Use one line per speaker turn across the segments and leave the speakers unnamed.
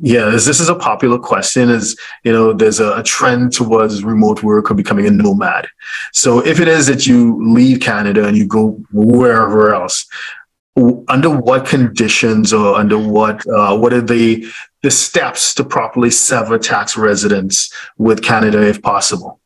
yeah, this, this is a popular question. Is you know, there's a, a, trend towards remote work or becoming a nomad. So if it is that you leave Canada and you go wherever else, under what conditions or under what uh, what are the the steps to properly sever tax residence with Canada if possible?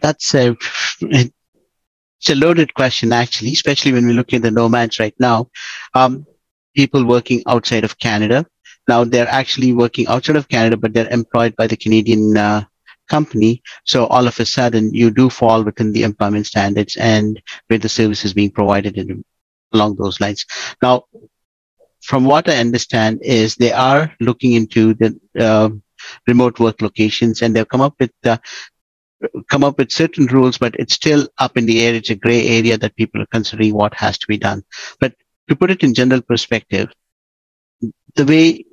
That's a it's a loaded question actually, especially when we look at the nomads right now. Um, people working outside of Canada. Now they're actually working outside of Canada, but they're employed by the Canadian uh, company. So all of a sudden, you do fall within the employment standards and with the services being provided in, along those lines. Now, from what I understand, is they are looking into the uh, remote work locations, and they've come up with uh, come up with certain rules, but it's still up in the air. It's a gray area that people are considering what has to be done. But to put it in general perspective, the way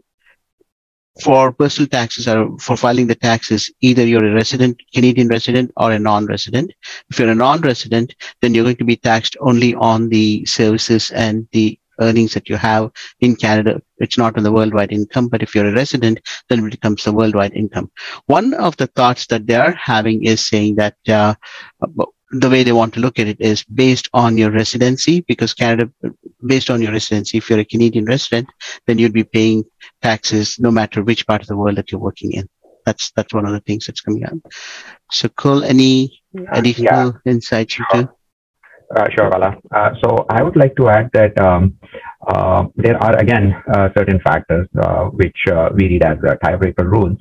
for personal taxes or for filing the taxes, either you're a resident, Canadian resident or a non-resident. If you're a non-resident, then you're going to be taxed only on the services and the earnings that you have in Canada. It's not on the worldwide income, but if you're a resident, then it becomes the worldwide income. One of the thoughts that they are having is saying that uh, the way they want to look at it is based on your residency, because Canada, based on your residency, if you're a Canadian resident, then you'd be paying taxes no matter which part of the world that you're working in. That's that's one of the things that's coming out. So, Cole, any additional yeah. insights you do?
Uh, sure, Vala. Uh, so I would like to add that um, uh, there are again uh, certain factors uh, which uh, we read as tiebreaker rules,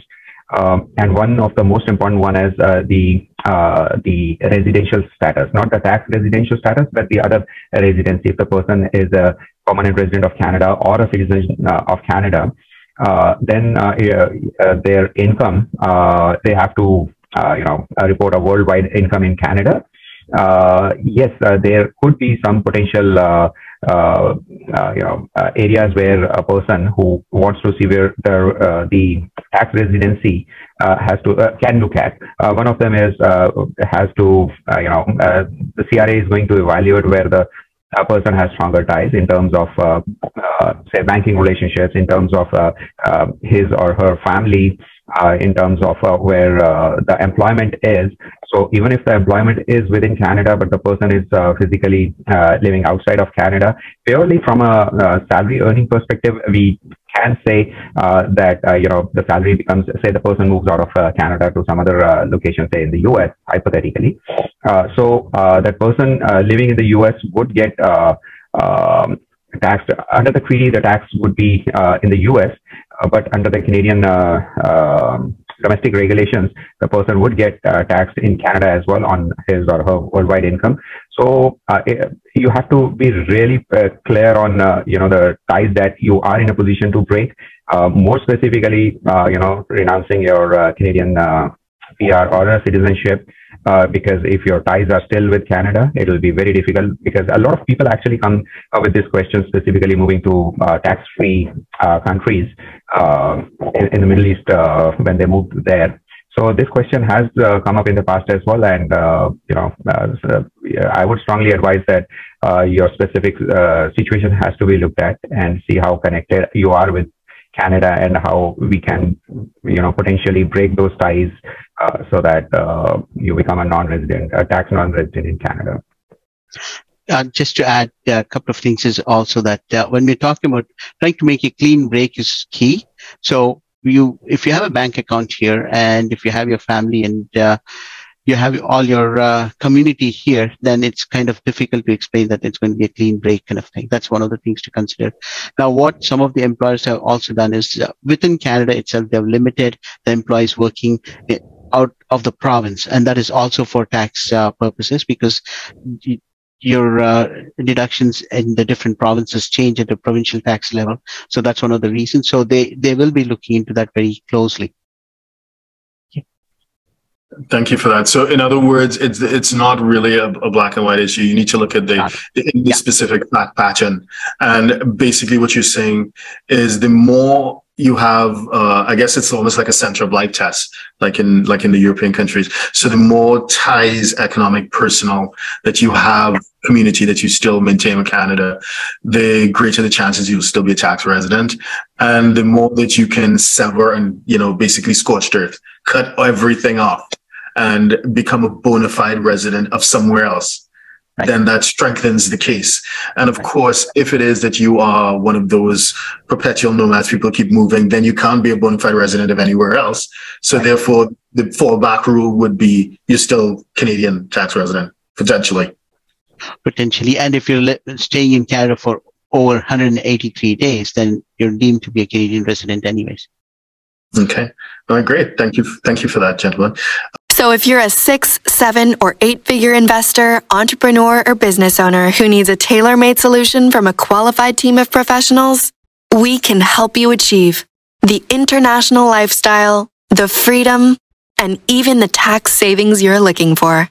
um, and one of the most important one is uh, the uh, the residential status, not the tax residential status, but the other residency. If the person is a permanent resident of Canada or a citizen uh, of Canada, then their income they have to you know report a worldwide income in Canada uh, yes, uh, there could be some potential uh, uh, uh you know uh, areas where a person who wants to see where the the tax residency has to can look at. one of them is has to you know the CRA is going to evaluate where the a person has stronger ties in terms of, uh, uh, say, banking relationships, in terms of uh, his or her family, uh, in terms of uh, where uh, the employment is. So even if the employment is within Canada, but the person is uh, physically uh, living outside of Canada, purely from a, a salary earning perspective, we can say uh, that you know the salary becomes say the person moves out of Canada to some other location, say in the US, hypothetically. so that person living in the US would get um, taxed under the treaty. The tax would be in the US, uh, but under the Canadian uh, um, domestic regulations, the person would get uh, taxed in Canada as well on his or her worldwide income. So uh, you have to be really uh, clear on uh, you know the ties that you are in a position to break. more specifically, you know, renouncing your Canadian PR or citizenship uh, because if your ties are still with Canada, it will be very difficult because a lot of people actually come uh, with this question, specifically moving to uh, tax-free uh, countries uh, in, in, the Middle East when they move there. So this question has come up in the past as well, and you know, I would strongly advise that your specific situation has to be looked at and see how connected you are with Canada and how we can, you know, potentially break those ties uh, so that uh, you become a non-resident, a tax non-resident in Canada.
Uh, just to add a couple of things is also that uh, when we're talking about trying to make a clean break is key. So you, if you have a bank account here and if you have your family and uh, you have all your uh, community here, then it's kind of difficult to explain that it's going to be a clean break kind of thing. That's one of the things to consider. Now, what some of the employers have also done is uh, within Canada itself, they've limited the employees working eh, out of the province, and that is also for tax uh, purposes because your uh, deductions in the different provinces change at the provincial tax level. So that's one of the reasons. So they they will be looking into that very closely.
Thank you for that. So, in other words, it's it's not really a, a black and white issue. You need to look at the, the yeah. specific fact pattern. And basically, what you're saying is the more you have, uh, I guess it's almost like a center of life test, like in, like in the European countries. So the more ties, economic, personal that you have community that you still maintain with Canada, the greater the chances you'll still be a tax resident. And the more that you can sever and, you know, basically scorched earth, cut everything off and become a bona fide resident of somewhere else Right. then that strengthens the case. And of right. course, if it is that you are one of those perpetual nomads, people keep moving, then you can't be a bona fide resident of anywhere else. So right. therefore, the fallback rule would be you're still Canadian tax resident, potentially.
Potentially. And if you're li- staying in Canada for over 183 days, then you're deemed to be a Canadian resident anyways.
Okay. All right, great. Thank you. Thank you for that, gentlemen.
So if you're a six, seven, or eight figure investor, entrepreneur, or business owner who needs a tailor made solution from a qualified team of professionals, we can help you achieve the international lifestyle, the freedom, and even the tax savings you're looking for.